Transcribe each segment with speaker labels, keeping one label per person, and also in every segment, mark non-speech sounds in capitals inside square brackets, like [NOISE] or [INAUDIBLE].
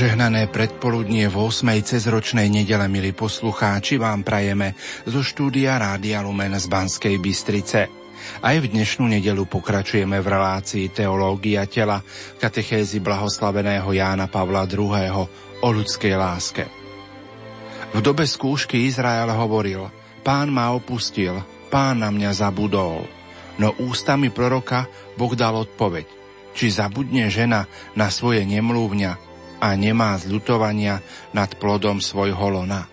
Speaker 1: Požehnané predpoludnie v 8. cezročnej nedele, milí poslucháči, vám prajeme zo štúdia Rádia Lumen z Banskej Bystrice. Aj v dnešnú nedelu pokračujeme v relácii Teológia tela katechézy blahoslaveného Jána Pavla II. o ľudskej láske. V dobe skúšky Izrael hovoril, pán ma opustil, pán na mňa zabudol. No ústami proroka Boh dal odpoveď, či zabudne žena na svoje nemlúvňa a nemá zľutovania nad plodom svojho lona.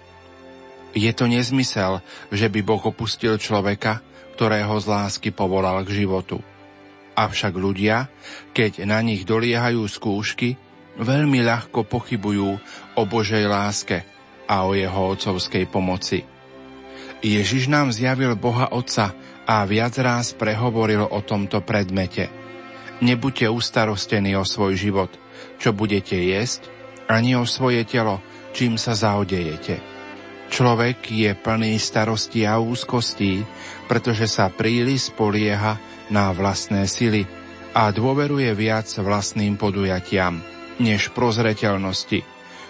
Speaker 1: Je to nezmysel, že by Boh opustil človeka, ktorého z lásky povolal k životu. Avšak ľudia, keď na nich doliehajú skúšky, veľmi ľahko pochybujú o Božej láske a o jeho otcovskej pomoci. Ježiš nám zjavil Boha Otca a viac ráz prehovoril o tomto predmete. Nebuďte ustarostení o svoj život – čo budete jesť, ani o svoje telo, čím sa zaodejete. Človek je plný starosti a úzkostí, pretože sa príliš spolieha na vlastné sily a dôveruje viac vlastným podujatiam, než prozreteľnosti.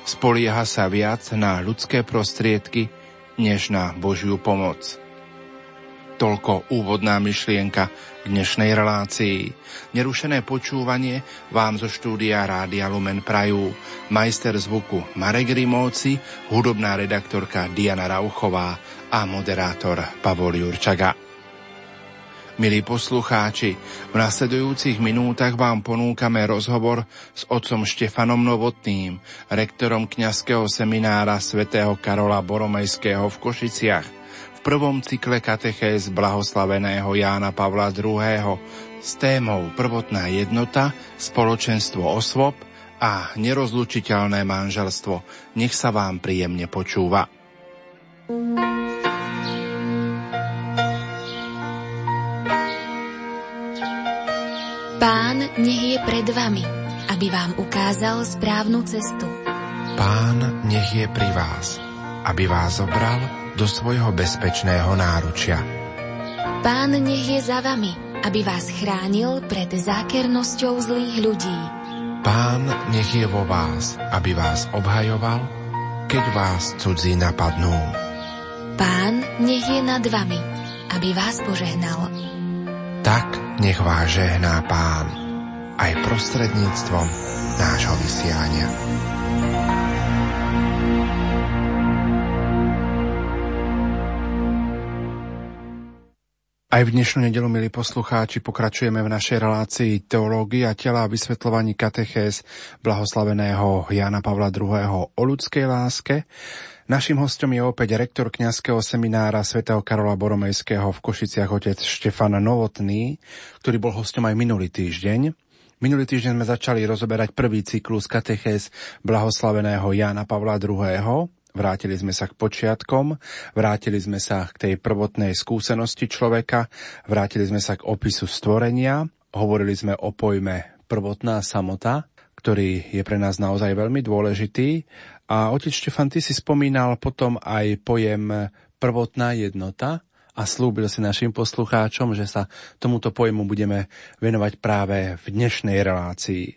Speaker 1: Spolieha sa viac na ľudské prostriedky, než na Božiu pomoc. Toľko úvodná myšlienka k dnešnej relácii. Nerušené počúvanie vám zo štúdia Rádia Lumen Prajú. Majster zvuku Marek Rimóci, hudobná redaktorka Diana Rauchová a moderátor Pavol Jurčaga. Milí poslucháči, v nasledujúcich minútach vám ponúkame rozhovor s otcom Štefanom Novotným, rektorom kňazského seminára svätého Karola Boromejského v Košiciach prvom cykle katechéz blahoslaveného Jána Pavla II. s témou Prvotná jednota, spoločenstvo osôb a nerozlučiteľné manželstvo. Nech sa vám príjemne počúva.
Speaker 2: Pán nech je pred vami, aby vám ukázal správnu cestu.
Speaker 1: Pán nech je pri vás, aby vás zobral do svojho bezpečného náručia.
Speaker 2: Pán nech je za vami, aby vás chránil pred zákernosťou zlých ľudí.
Speaker 1: Pán nech je vo vás, aby vás obhajoval, keď vás cudzí napadnú.
Speaker 2: Pán nech je nad vami, aby vás požehnal.
Speaker 1: Tak nech vás žehná Pán, aj prostredníctvom nášho vysiania. Aj v dnešnú nedelu, milí poslucháči, pokračujeme v našej relácii Teológia tela a vysvetľovaní katechéz blahoslaveného Jana Pavla II. o ľudskej láske. Našim hostom je opäť rektor kňazského seminára svätého Karola Boromejského v Košiciach otec Štefan Novotný, ktorý bol hostom aj minulý týždeň. Minulý týždeň sme začali rozoberať prvý cyklus katechéz blahoslaveného Jana Pavla II. Vrátili sme sa k počiatkom, vrátili sme sa k tej prvotnej skúsenosti človeka, vrátili sme sa k opisu stvorenia, hovorili sme o pojme prvotná samota, ktorý je pre nás naozaj veľmi dôležitý. A otec Štefan, ty si spomínal potom aj pojem prvotná jednota a slúbil si našim poslucháčom, že sa tomuto pojmu budeme venovať práve v dnešnej relácii.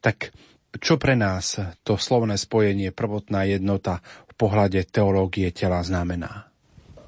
Speaker 1: Tak čo pre nás to slovné spojenie prvotná jednota pohľade teológie tela znamená?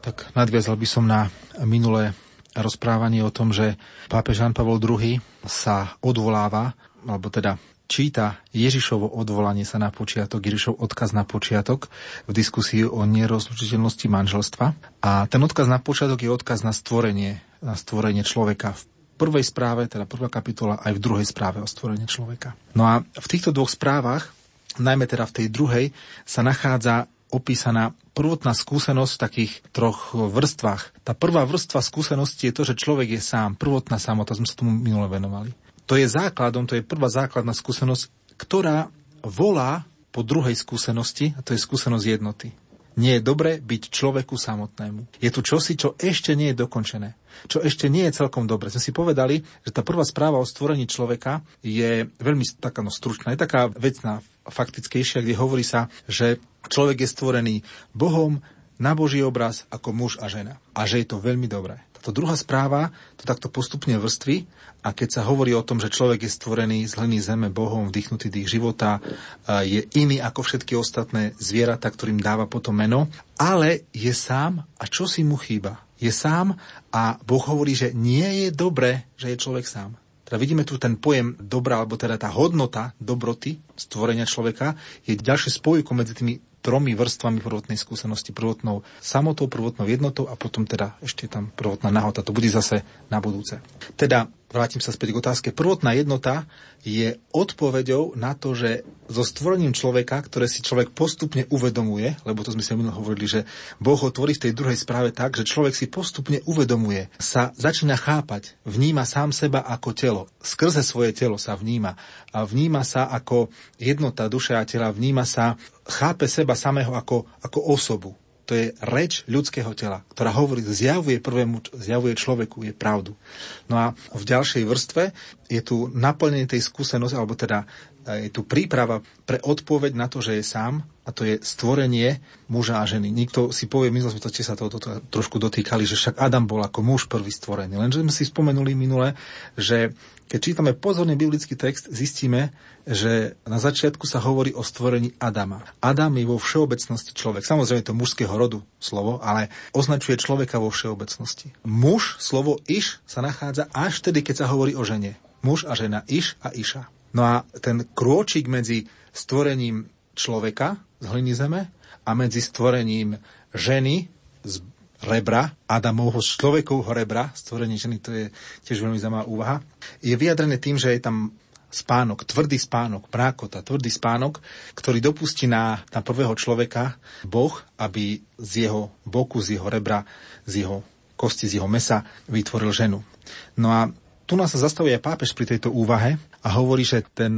Speaker 3: Tak nadviazal by som na minulé rozprávanie o tom, že pápež Jan Pavel II sa odvoláva, alebo teda číta Ježišovo odvolanie sa na počiatok, Ježišov odkaz na počiatok v diskusii o nerozlučiteľnosti manželstva. A ten odkaz na počiatok je odkaz na stvorenie, na stvorenie človeka v prvej správe, teda prvá kapitola, aj v druhej správe o stvorení človeka. No a v týchto dvoch správach, najmä teda v tej druhej, sa nachádza opísaná prvotná skúsenosť v takých troch vrstvách. Tá prvá vrstva skúsenosti je to, že človek je sám, prvotná samota, sme sa tomu minule venovali. To je základom, to je prvá základná skúsenosť, ktorá volá po druhej skúsenosti, a to je skúsenosť jednoty. Nie je dobre byť človeku samotnému. Je tu čosi, čo ešte nie je dokončené. Čo ešte nie je celkom dobre. Sme si povedali, že tá prvá správa o stvorení človeka je veľmi taká no, stručná, je taká vecná, faktickejšia, kde hovorí sa, že človek je stvorený Bohom na Boží obraz ako muž a žena. A že je to veľmi dobré. Táto druhá správa to takto postupne vrství a keď sa hovorí o tom, že človek je stvorený z hliny zeme Bohom, vdychnutý dých života, je iný ako všetky ostatné zvieratá, ktorým dáva potom meno, ale je sám a čo si mu chýba? Je sám a Boh hovorí, že nie je dobré, že je človek sám. Teda vidíme tu ten pojem dobra, alebo teda tá hodnota dobroty stvorenia človeka je ďalšie spojko medzi tými tromi vrstvami prvotnej skúsenosti, prvotnou samotou, prvotnou jednotou a potom teda ešte tam prvotná nahota. To bude zase na budúce. Teda vrátim sa späť k otázke. Prvotná jednota je odpoveďou na to, že so stvorením človeka, ktoré si človek postupne uvedomuje, lebo to sme si minulé hovorili, že Boh ho tvorí v tej druhej správe tak, že človek si postupne uvedomuje, sa začína chápať, vníma sám seba ako telo. Skrze svoje telo sa vníma. A vníma sa ako jednota duše a tela, vníma sa chápe seba samého ako, ako osobu. To je reč ľudského tela, ktorá hovorí, zjavuje prvému, zjavuje človeku, je pravdu. No a v ďalšej vrstve je tu naplnenie tej skúsenosti, alebo teda je tu príprava pre odpoveď na to, že je sám, a to je stvorenie muža a ženy. Nikto si povie, my sme to, sa toho to, trošku dotýkali, že však Adam bol ako muž prvý stvorený. Lenže sme si spomenuli minule, že keď čítame pozorne biblický text, zistíme, že na začiatku sa hovorí o stvorení Adama. Adam je vo všeobecnosti človek. Samozrejme to mužského rodu slovo, ale označuje človeka vo všeobecnosti. Muž, slovo iš, sa nachádza až vtedy, keď sa hovorí o žene. Muž a žena, iš a iša. No a ten krôčik medzi stvorením človeka z hliny zeme a medzi stvorením ženy z rebra, Adamovho z človekovho rebra, stvorenie ženy, to je tiež veľmi zaujímavá úvaha, je vyjadrené tým, že je tam spánok, tvrdý spánok, prákota, tvrdý spánok, ktorý dopustí na, na prvého človeka Boh, aby z jeho boku, z jeho rebra, z jeho kosti, z jeho mesa vytvoril ženu. No a tu nás sa zastavuje aj pápež pri tejto úvahe a hovorí, že ten,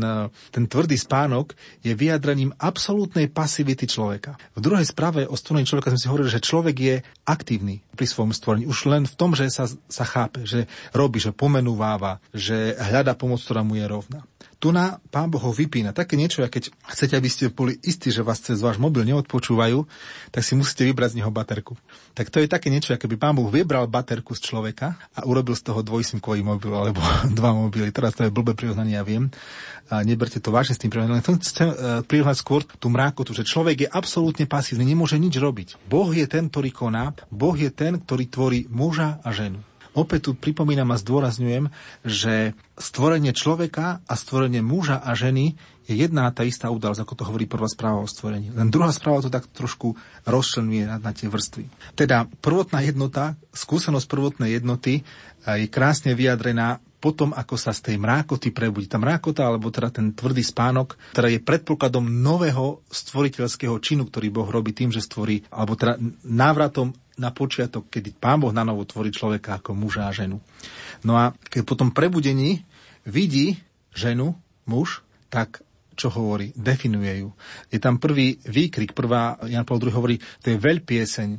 Speaker 3: ten tvrdý spánok je vyjadrením absolútnej pasivity človeka. V druhej správe o stvorení človeka sme si hovorili, že človek je aktívny pri svojom stvorení. Už len v tom, že sa, sa chápe, že robí, že pomenúváva, že hľada pomoc, ktorá mu je rovná tu na pán Boh ho vypína. Také niečo, keď chcete, aby ste boli istí, že vás cez váš mobil neodpočúvajú, tak si musíte vybrať z neho baterku. Tak to je také niečo, ako by pán Boh vybral baterku z človeka a urobil z toho dvojsimkový mobil alebo [LAUGHS] dva mobily. Teraz to je blbé prirovnanie, ja viem. A neberte to vážne s tým prirovnaním. Chcem uh, prirovnať skôr tú mrákotu, že človek je absolútne pasívny, nemôže nič robiť. Boh je ten, ktorý koná, Boh je ten, ktorý tvorí muža a ženu. Opäť tu pripomínam a zdôrazňujem, že stvorenie človeka a stvorenie muža a ženy je jedna tá istá udalosť, ako to hovorí prvá správa o stvorení. Len druhá správa to tak trošku rozčlenuje na, na tie vrstvy. Teda prvotná jednota, skúsenosť prvotnej jednoty je krásne vyjadrená potom, ako sa z tej mrákoty prebudí. Tá mrákota, alebo teda ten tvrdý spánok, ktorá je predpokladom nového stvoriteľského činu, ktorý Boh robí tým, že stvorí, alebo teda návratom na počiatok, kedy Pán Boh na novo tvorí človeka ako muža a ženu. No a keď potom prebudení vidí ženu, muž, tak čo hovorí? Definuje ju. Je tam prvý výkrik, prvá, Jan Paul II hovorí, to je veľpieseň,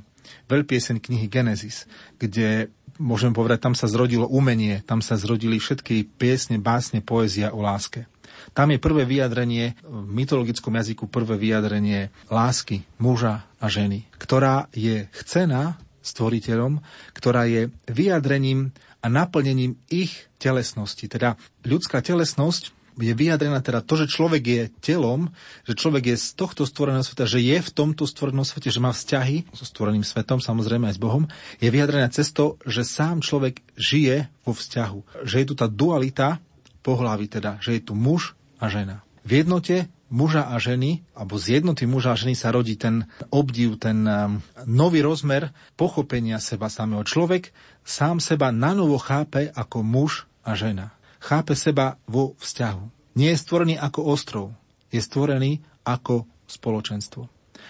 Speaker 3: veľpieseň knihy Genesis, kde môžeme povedať, tam sa zrodilo umenie, tam sa zrodili všetky piesne, básne, poézia o láske. Tam je prvé vyjadrenie, v mytologickom jazyku prvé vyjadrenie lásky muža a ženy, ktorá je chcená stvoriteľom, ktorá je vyjadrením a naplnením ich telesnosti. Teda ľudská telesnosť je vyjadrená teda to, že človek je telom, že človek je z tohto stvoreného sveta, že je v tomto stvorenom svete, že má vzťahy so stvoreným svetom, samozrejme aj s Bohom, je vyjadrená cez to, že sám človek žije vo vzťahu. Že je tu tá dualita pohlavy teda, že je tu muž a žena. V jednote muža a ženy, alebo z jednoty muža a ženy sa rodí ten obdiv, ten um, nový rozmer pochopenia seba samého. Človek sám seba nanovo chápe ako muž a žena. Chápe seba vo vzťahu. Nie je stvorený ako ostrov, je stvorený ako spoločenstvo.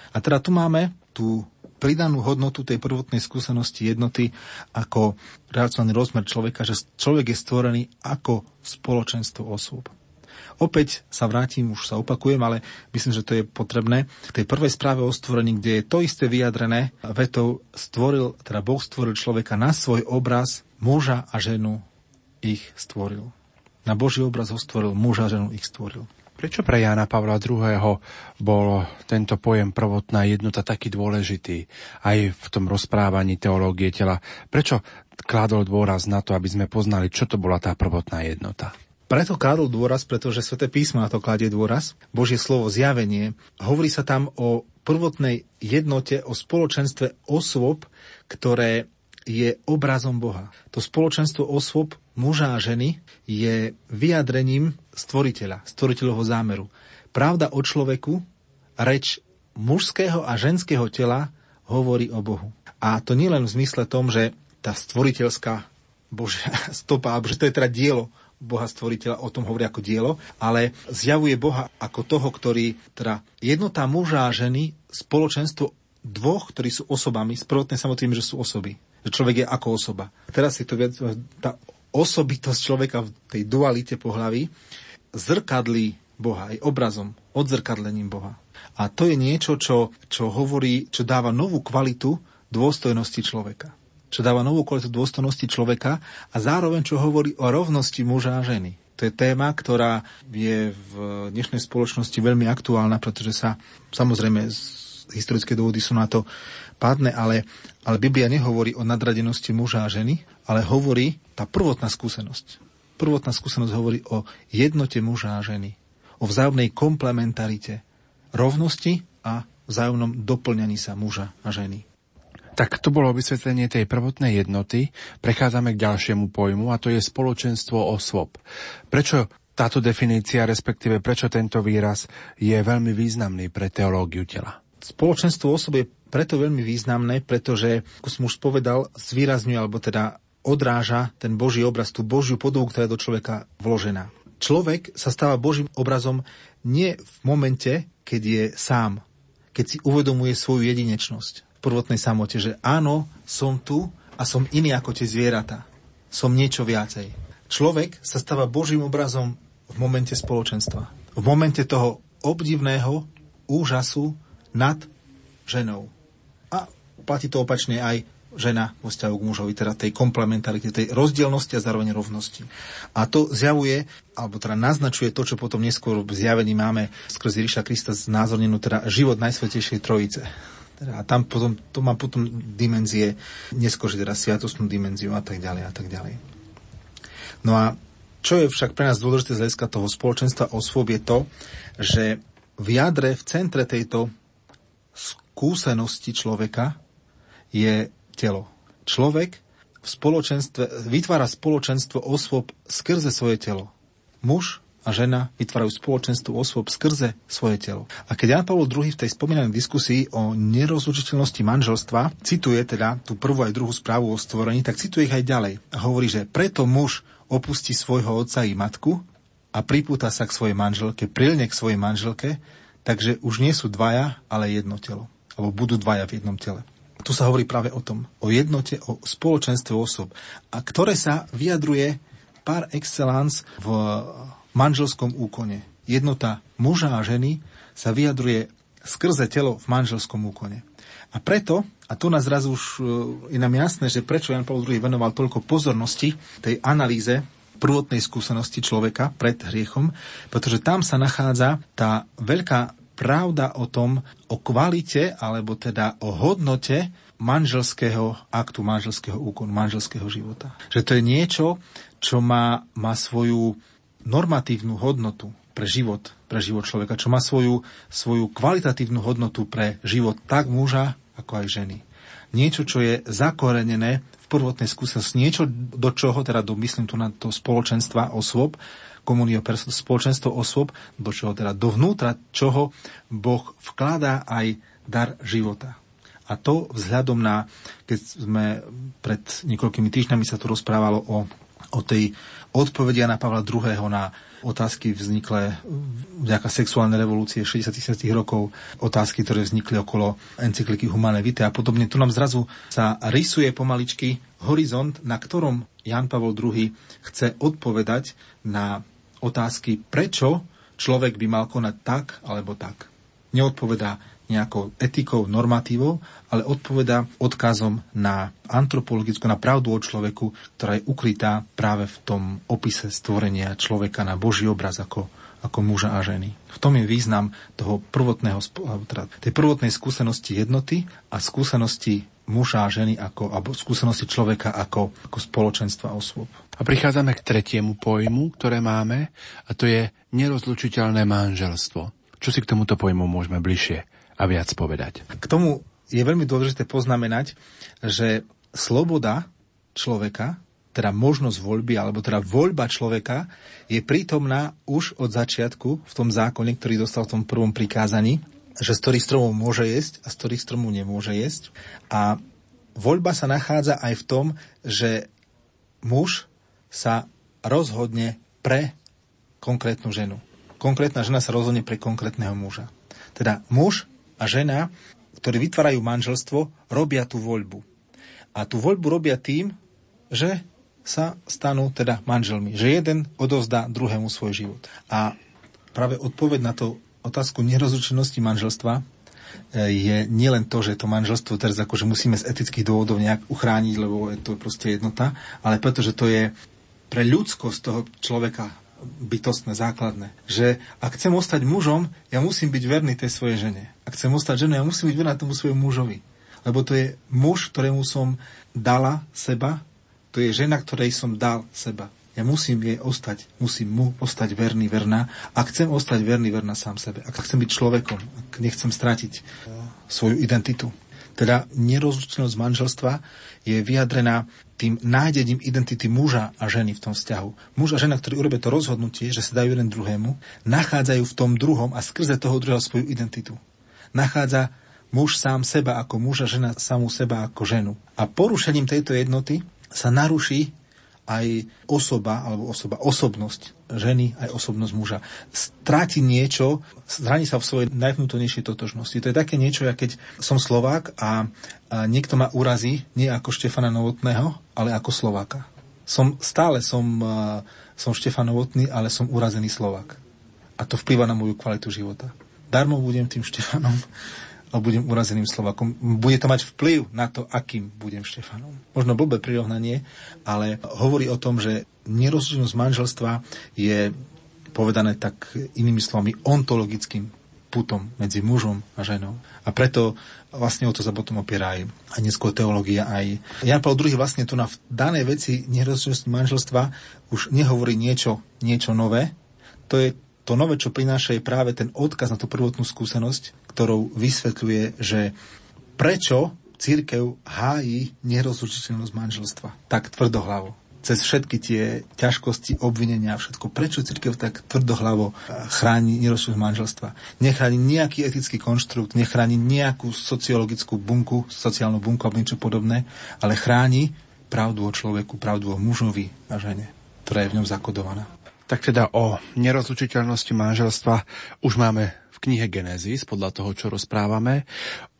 Speaker 3: A teda tu máme tú pridanú hodnotu tej prvotnej skúsenosti jednoty ako reakcionálny rozmer človeka, že človek je stvorený ako spoločenstvo osôb. Opäť sa vrátim, už sa opakujem, ale myslím, že to je potrebné. V tej prvej správe o stvorení, kde je to isté vyjadrené, vetou stvoril, teda Boh stvoril človeka na svoj obraz, muža a ženu ich stvoril. Na Boží obraz ho stvoril, muža a ženu ich stvoril.
Speaker 1: Prečo pre Jana Pavla II. bol tento pojem prvotná jednota taký dôležitý aj v tom rozprávaní teológie tela? Prečo kládol dôraz na to, aby sme poznali, čo to bola tá prvotná jednota?
Speaker 3: Preto kládol dôraz, pretože Sveté písmo na to kladie dôraz. Božie slovo zjavenie. Hovorí sa tam o prvotnej jednote, o spoločenstve osôb, ktoré je obrazom Boha. To spoločenstvo osôb muža a ženy je vyjadrením stvoriteľa, stvoriteľovho zámeru. Pravda o človeku, reč mužského a ženského tela hovorí o Bohu. A to nie len v zmysle tom, že tá stvoriteľská Božia [LAUGHS] stopa, alebo že to je teda dielo Boha stvoriteľa, o tom hovorí ako dielo, ale zjavuje Boha ako toho, ktorý, teda jednota muža a ženy, spoločenstvo dvoch, ktorí sú osobami, z prvotnej samotným, že sú osoby. Že človek je ako osoba. Teraz je to viac, tá osobitosť človeka v tej dualite pohlavy zrkadlí Boha, aj obrazom, odzrkadlením Boha. A to je niečo, čo, čo hovorí, čo dáva novú kvalitu dôstojnosti človeka. Čo dáva novú kvalitu dôstojnosti človeka a zároveň, čo hovorí o rovnosti muža a ženy. To je téma, ktorá je v dnešnej spoločnosti veľmi aktuálna, pretože sa samozrejme historické dôvody sú na to padne, ale, ale Biblia nehovorí o nadradenosti muža a ženy, ale hovorí tá prvotná skúsenosť. Prvotná skúsenosť hovorí o jednote muža a ženy, o vzájomnej komplementarite, rovnosti a vzájomnom doplňaní sa muža a ženy.
Speaker 1: Tak to bolo vysvetlenie tej prvotnej jednoty. Prechádzame k ďalšiemu pojmu a to je spoločenstvo osôb. Prečo táto definícia, respektíve prečo tento výraz je veľmi významný pre teológiu tela?
Speaker 3: Spoločenstvo osob je preto veľmi významné, pretože, ako som už povedal, zvýrazňuje, alebo teda odráža ten Boží obraz, tú Božiu podobu, ktorá je do človeka vložená. Človek sa stáva Božím obrazom nie v momente, keď je sám, keď si uvedomuje svoju jedinečnosť v prvotnej samote, že áno, som tu a som iný ako tie zvieratá. Som niečo viacej. Človek sa stáva Božím obrazom v momente spoločenstva. V momente toho obdivného úžasu nad ženou. A platí to opačne aj žena vo vzťahu k mužovi, teda tej komplementarity, tej rozdielnosti a zároveň rovnosti. A to zjavuje, alebo teda naznačuje to, čo potom neskôr v zjavení máme skrze Ríša Krista znázornenú, teda život Najsvetejšej Trojice. Teda, a tam potom, to má potom dimenzie, neskôr, teda sviatostnú dimenziu a tak ďalej a tak ďalej. No a čo je však pre nás dôležité z hľadiska toho spoločenstva osôb je to, že v jadre, v centre tejto skúsenosti človeka je telo. Človek v spoločenstve, vytvára spoločenstvo osôb skrze svoje telo. Muž a žena vytvárajú spoločenstvo osôb skrze svoje telo. A keď Jan Pavel II v tej spomínanej diskusii o nerozlučiteľnosti manželstva cituje teda tú prvú aj druhú správu o stvorení, tak cituje ich aj ďalej. A hovorí, že preto muž opustí svojho otca i matku a pripúta sa k svojej manželke, prilne k svojej manželke, takže už nie sú dvaja, ale jedno telo. Alebo budú dvaja v jednom tele. Tu sa hovorí práve o tom, o jednote, o spoločenstve osob, a ktoré sa vyjadruje par excellence v manželskom úkone. Jednota muža a ženy sa vyjadruje skrze telo v manželskom úkone. A preto, a tu nás zrazu už e, je nám jasné, že prečo Jan Paul II venoval toľko pozornosti tej analýze prvotnej skúsenosti človeka pred hriechom, pretože tam sa nachádza tá veľká pravda o tom, o kvalite, alebo teda o hodnote manželského aktu, manželského úkonu, manželského života. Že to je niečo, čo má, má svoju normatívnu hodnotu pre život, pre život človeka, čo má svoju, svoju kvalitatívnu hodnotu pre život tak muža, ako aj ženy. Niečo, čo je zakorenené prvotnej skúsenosti, niečo, do čoho, teda do, myslím tu na to spoločenstva osôb, komunio spoločenstvo osôb, do čoho teda dovnútra, čoho Boh vkladá aj dar života. A to vzhľadom na, keď sme pred niekoľkými týždňami sa tu rozprávalo o, o tej odpovedi na Pavla II. na otázky vzniklé vďaka sexuálnej revolúcie 60. rokov, otázky, ktoré vznikli okolo encykliky Humane Vitae a podobne. Tu nám zrazu sa rysuje pomaličky horizont, na ktorom Jan Pavel II chce odpovedať na otázky, prečo človek by mal konať tak alebo tak. Neodpovedá nejakou etikou, normatívou, ale odpoveda odkazom na antropologickú, na pravdu o človeku, ktorá je ukrytá práve v tom opise stvorenia človeka na Boží obraz ako, ako muža a ženy. V tom je význam toho prvotného, teda tej prvotnej skúsenosti jednoty a skúsenosti muža a ženy ako, alebo skúsenosti človeka ako, ako spoločenstva osôb.
Speaker 1: A prichádzame k tretiemu pojmu, ktoré máme, a to je nerozlučiteľné manželstvo. Čo si k tomuto pojmu môžeme bližšie a viac povedať?
Speaker 3: K tomu je veľmi dôležité poznamenať, že sloboda človeka teda možnosť voľby, alebo teda voľba človeka je prítomná už od začiatku v tom zákone, ktorý dostal v tom prvom prikázaní, že z ktorých stromov môže jesť a z ktorých stromov nemôže jesť. A voľba sa nachádza aj v tom, že muž sa rozhodne pre konkrétnu ženu. Konkrétna žena sa rozhodne pre konkrétneho muža. Teda muž a žena, ktorí vytvárajú manželstvo, robia tú voľbu. A tú voľbu robia tým, že sa stanú teda manželmi. Že jeden odovzdá druhému svoj život. A práve odpoveď na to otázku nerozlučenosti manželstva e, je nielen to, že to manželstvo teraz akože musíme z etických dôvodov nejak uchrániť, lebo je to proste jednota, ale pretože to je pre ľudskosť toho človeka bytostné, základné. Že ak chcem ostať mužom, ja musím byť verný tej svojej žene. Ak chcem ostať ženou, ja musím byť verný tomu svojmu mužovi. Lebo to je muž, ktorému som dala seba, to je žena, ktorej som dal seba. Ja musím jej ostať, musím mu ostať verný, verná. A chcem ostať verný, verná sám sebe. Ak chcem byť človekom, ak nechcem stratiť svoju identitu. Teda nerozlučnosť manželstva je vyjadrená tým nájdením identity muža a ženy v tom vzťahu. Muž a žena, ktorí urobia to rozhodnutie, že sa dajú jeden druhému, nachádzajú v tom druhom a skrze toho druhého svoju identitu. Nachádza muž sám seba ako muž a žena samú seba ako ženu. A porušením tejto jednoty sa naruší aj osoba, alebo osoba, osobnosť ženy, aj osobnosť muža. Stráti niečo, zraní sa v svojej najvnútornejšej totožnosti. To je také niečo, ja keď som Slovák a, a niekto ma urazí, nie ako Štefana Novotného, ale ako Slováka. Som, stále som, som Štefan Novotný, ale som urazený Slovák. A to vplyva na moju kvalitu života. Darmo budem tým Štefanom, a budem urazeným Slovakom. Bude to mať vplyv na to, akým budem Štefanom. Možno blbé prirovnanie, ale hovorí o tom, že nerozličnosť manželstva je povedané tak inými slovami ontologickým putom medzi mužom a ženou. A preto vlastne o to sa potom opiera aj, aj neskôr teológia. Aj Jan Paul II vlastne tu na danej veci nerozličnosti manželstva už nehovorí niečo, niečo nové. To je to nové, čo prináša, je práve ten odkaz na tú prvotnú skúsenosť, ktorou vysvetľuje, že prečo církev hájí nerozlučiteľnosť manželstva tak tvrdohlavo cez všetky tie ťažkosti, obvinenia a všetko. Prečo církev tak tvrdohlavo chráni nerozlučiteľnosť manželstva? Nechráni nejaký etický konštrukt, nechráni nejakú sociologickú bunku, sociálnu bunku alebo niečo podobné, ale chráni pravdu o človeku, pravdu o mužovi a žene, ktorá je v ňom zakodovaná.
Speaker 1: Tak teda o nerozlučiteľnosti manželstva už máme v knihe Genesis, podľa toho, čo rozprávame.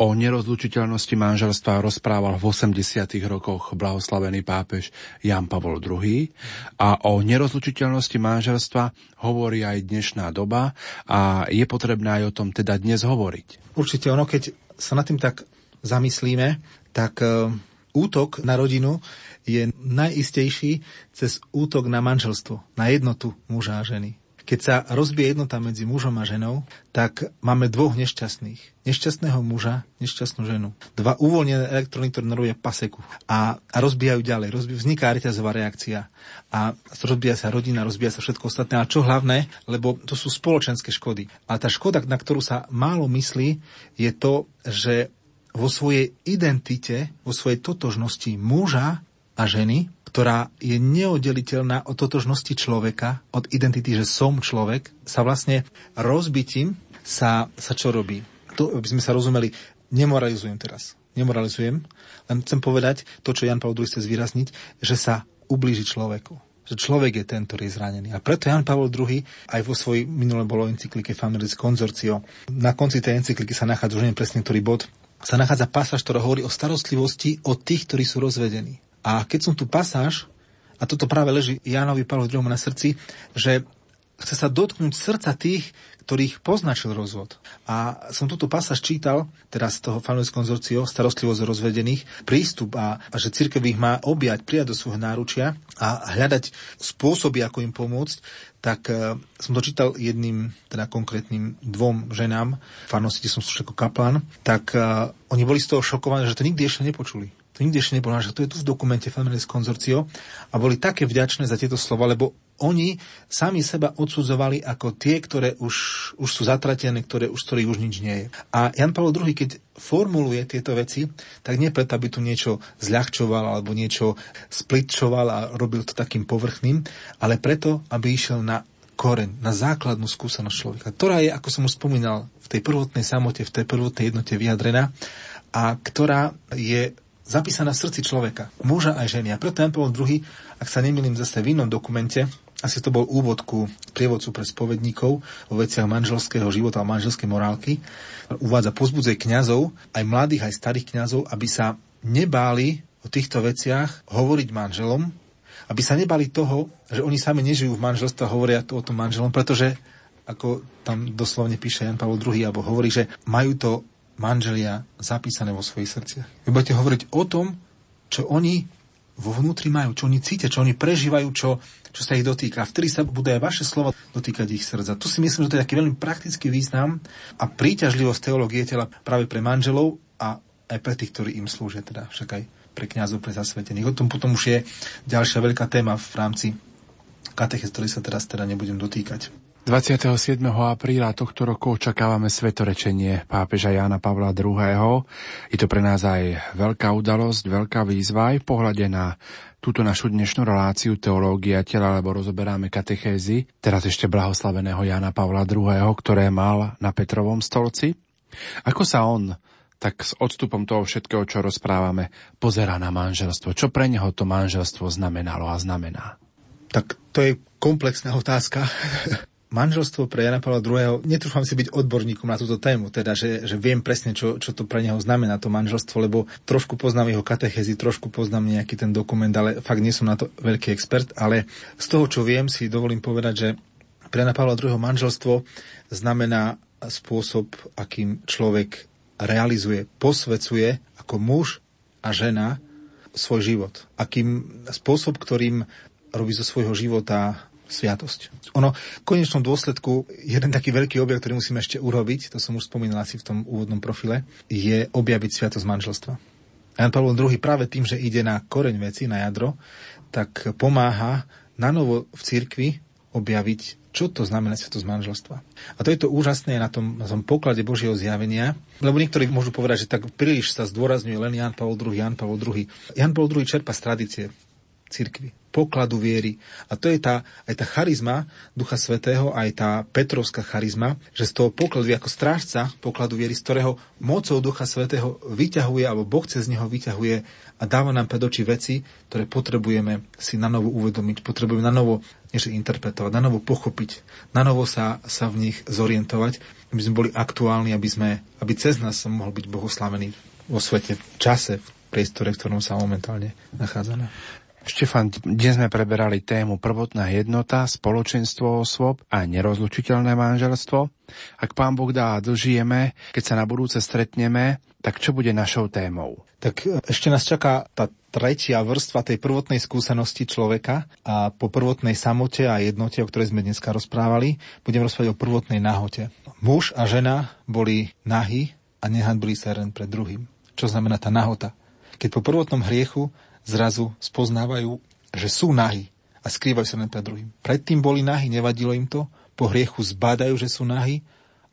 Speaker 1: O nerozlučiteľnosti manželstva rozprával v 80. rokoch blahoslavený pápež Jan Pavol II. A o nerozlučiteľnosti manželstva hovorí aj dnešná doba a je potrebné aj o tom teda dnes hovoriť.
Speaker 3: Určite ono, keď sa nad tým tak zamyslíme, tak e, útok na rodinu je najistejší cez útok na manželstvo, na jednotu muža a ženy. Keď sa rozbije jednota medzi mužom a ženou, tak máme dvoch nešťastných. Nešťastného muža, nešťastnú ženu. Dva uvoľnené elektróny, ktoré narobia paseku a, a rozbijajú ďalej. Rozbij, vzniká reťazová reakcia a rozbíja sa rodina, rozbíja sa všetko ostatné. A čo hlavné, lebo to sú spoločenské škody. A tá škoda, na ktorú sa málo myslí, je to, že vo svojej identite, vo svojej totožnosti muža a ženy, ktorá je neoddeliteľná od totožnosti človeka, od identity, že som človek, sa vlastne rozbitím sa, sa čo robí? To, aby sme sa rozumeli, nemoralizujem teraz. Nemoralizujem, len chcem povedať to, čo Jan Pavel II chce zvýrazniť, že sa ublíži človeku že človek je ten, ktorý je zranený. A preto Jan Pavel II aj vo svojej minulé bolo encyklike Familis Consortio. Na konci tej encykliky sa nachádza už presne ktorý bod, sa nachádza pasáž, ktorá hovorí o starostlivosti od tých, ktorí sú rozvedení. A keď som tu pasáž, a toto práve leží Jánovi Pavlu na srdci, že chce sa dotknúť srdca tých, ktorých poznačil rozvod. A som túto pasáž čítal, teraz z toho Fanulis konzorcio, starostlivosť rozvedených, prístup a, a že církev ich má objať, prijať do svojho náručia a hľadať spôsoby, ako im pomôcť, tak uh, som to čítal jedným, teda konkrétnym dvom ženám, farnosti, som sú ako kaplan, tak uh, oni boli z toho šokovaní, že to nikdy ešte nepočuli to nikdy ešte nebolo, že to je tu v dokumente Families Konzorcio a boli také vďačné za tieto slova, lebo oni sami seba odsudzovali ako tie, ktoré už, už sú zatratené, ktoré už, ktorých už nič nie je. A Jan Pavel II, keď formuluje tieto veci, tak nie preto, aby tu niečo zľahčoval alebo niečo splitčoval a robil to takým povrchným, ale preto, aby išiel na koreň, na základnú skúsenosť človeka, ktorá je, ako som už spomínal, v tej prvotnej samote, v tej prvotnej jednote vyjadrená a ktorá je zapísaná v srdci človeka, muža aj ženy. A preto Jan Pavel II, ak sa nemýlim zase v inom dokumente, asi to bol úvod ku prievodcu pre spovedníkov vo veciach manželského života a manželskej morálky, uvádza pozbudzej kňazov, aj mladých, aj starých kňazov, aby sa nebáli o týchto veciach hovoriť manželom, aby sa nebali toho, že oni sami nežijú v manželstve a hovoria to o tom manželom, pretože ako tam doslovne píše Jan Pavel II, alebo hovorí, že majú to manželia zapísané vo svojich srdciach. Vy budete hovoriť o tom, čo oni vo vnútri majú, čo oni cítia, čo oni prežívajú, čo, čo sa ich dotýka. A vtedy sa budú aj vaše slova dotýkať ich srdca. Tu si myslím, že to je taký veľmi praktický význam a príťažlivosť teológie tela práve pre manželov a aj pre tých, ktorí im slúžia, teda však aj pre kňazov, pre zasvetených. O tom potom už je ďalšia veľká téma v rámci katechez, ktorý sa teraz teda nebudem dotýkať.
Speaker 1: 27. apríla tohto roku očakávame svetorečenie pápeža Jána Pavla II. Je to pre nás aj veľká udalosť, veľká výzva aj v pohľade na túto našu dnešnú reláciu Teológia tela, lebo rozoberáme katechézy, teraz ešte blahoslaveného Jána Pavla II., ktoré mal na Petrovom stolci. Ako sa on tak s odstupom toho všetkého, čo rozprávame, pozera na manželstvo. Čo pre neho to manželstvo znamenalo a znamená?
Speaker 3: Tak to je komplexná otázka. [LAUGHS] manželstvo pre Jana Pavla II. Netrúfam si byť odborníkom na túto tému, teda, že, že viem presne, čo, čo to pre neho znamená, to manželstvo, lebo trošku poznám jeho katechezy, trošku poznám nejaký ten dokument, ale fakt nie som na to veľký expert, ale z toho, čo viem, si dovolím povedať, že pre Jana Pavla II. manželstvo znamená spôsob, akým človek realizuje, posvecuje ako muž a žena svoj život. Akým spôsob, ktorým robí zo svojho života sviatosť. Ono v konečnom dôsledku, jeden taký veľký objav, ktorý musíme ešte urobiť, to som už spomínal asi v tom úvodnom profile, je objaviť sviatosť manželstva. Jan Pavel II práve tým, že ide na koreň veci, na jadro, tak pomáha na novo v cirkvi objaviť, čo to znamená sviatosť manželstva. A to je to úžasné na tom, na tom poklade Božieho zjavenia, lebo niektorí môžu povedať, že tak príliš sa zdôrazňuje len Jan Pavel II, Jan Pavel II. Jan Pavel II čerpa z tradície cirkvi, pokladu viery. A to je tá, aj tá charizma Ducha Svetého, aj tá Petrovská charizma, že z toho pokladu, ako strážca pokladu viery, z ktorého mocou Ducha Svetého vyťahuje, alebo Boh cez neho vyťahuje a dáva nám pred oči veci, ktoré potrebujeme si na novo uvedomiť, potrebujeme na novo než interpretovať, na novo pochopiť, na novo sa, sa v nich zorientovať, aby sme boli aktuálni, aby, sme, aby cez nás mohol byť bohoslavený vo svete, v čase, v priestore, v ktorom sa momentálne nachádzame.
Speaker 1: Štefan, dnes sme preberali tému prvotná jednota, spoločenstvo osôb a nerozlučiteľné manželstvo. Ak pán Boh dá a dožijeme, keď sa na budúce stretneme, tak čo bude našou témou?
Speaker 3: Tak ešte nás čaká tá tretia vrstva tej prvotnej skúsenosti človeka a po prvotnej samote a jednote, o ktorej sme dneska rozprávali, budem rozprávať o prvotnej nahote. Muž a žena boli nahy a nehanbili sa jeden pred druhým. Čo znamená tá nahota? Keď po prvotnom hriechu zrazu spoznávajú, že sú nahy a skrývajú sa pred druhým. Predtým boli nahy, nevadilo im to, po hriechu zbadajú, že sú nahy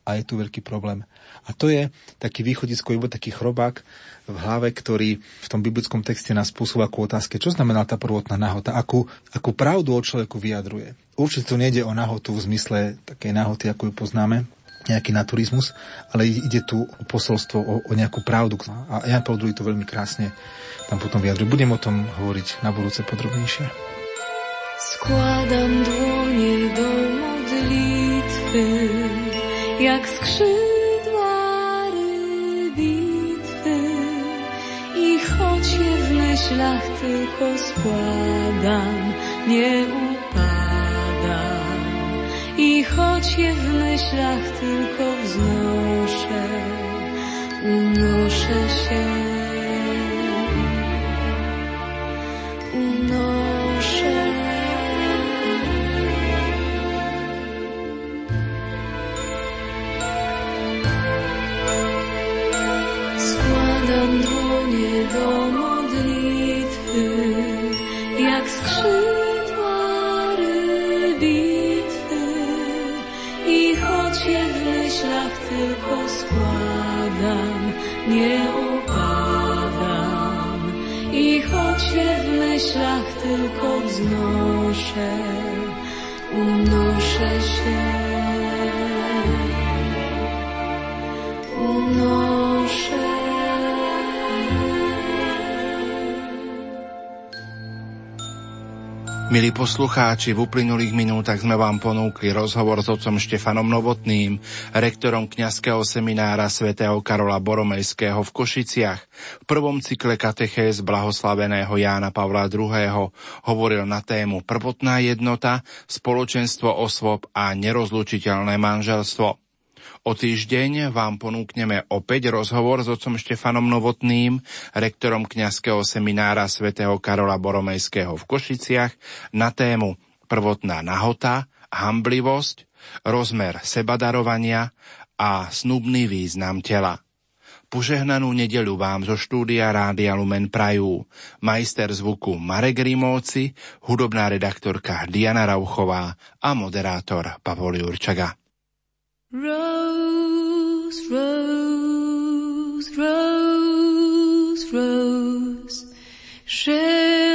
Speaker 3: a je tu veľký problém. A to je taký východisko, iba taký chrobák v hlave, ktorý v tom biblickom texte nás spôsobuje ako otázke, čo znamená tá prvotná nahota, akú, akú pravdu o človeku vyjadruje. Určite tu nejde o nahotu v zmysle takej nahoty, ako ju poznáme, nejaký naturizmus, ale ide tu o posolstvo, o, o nejakú pravdu. A Jan Paul II to veľmi krásne tam potom vyjadruje. Budem o tom hovoriť na budúce podrobnejšie.
Speaker 4: Składam dłonie do modlitwy, jak skrzydła rybitwy i choć je w myślach tylko składam, nie upadam i choć je w myślach tylko wznoszę, unoszę się.
Speaker 1: Poslucháči, v uplynulých minútach sme vám ponúkli rozhovor s otcom Štefanom Novotným, rektorom kňazského seminára svätého Karola Boromejského v Košiciach. V prvom cykle katechéz blahoslaveného Jána Pavla II. hovoril na tému prvotná jednota, spoločenstvo osôb a nerozlučiteľné manželstvo. O týždeň vám ponúkneme opäť rozhovor s otcom Štefanom Novotným, rektorom kňazského seminára svätého Karola Boromejského v Košiciach na tému prvotná nahota, hamblivosť, rozmer sebadarovania a snubný význam tela. Požehnanú nedeľu vám zo štúdia Rádia Lumen Prajú. Majster zvuku Marek Rimóci, hudobná redaktorka Diana Rauchová a moderátor Pavol Jurčaga.
Speaker 4: Rose, rose, rose, rose, share.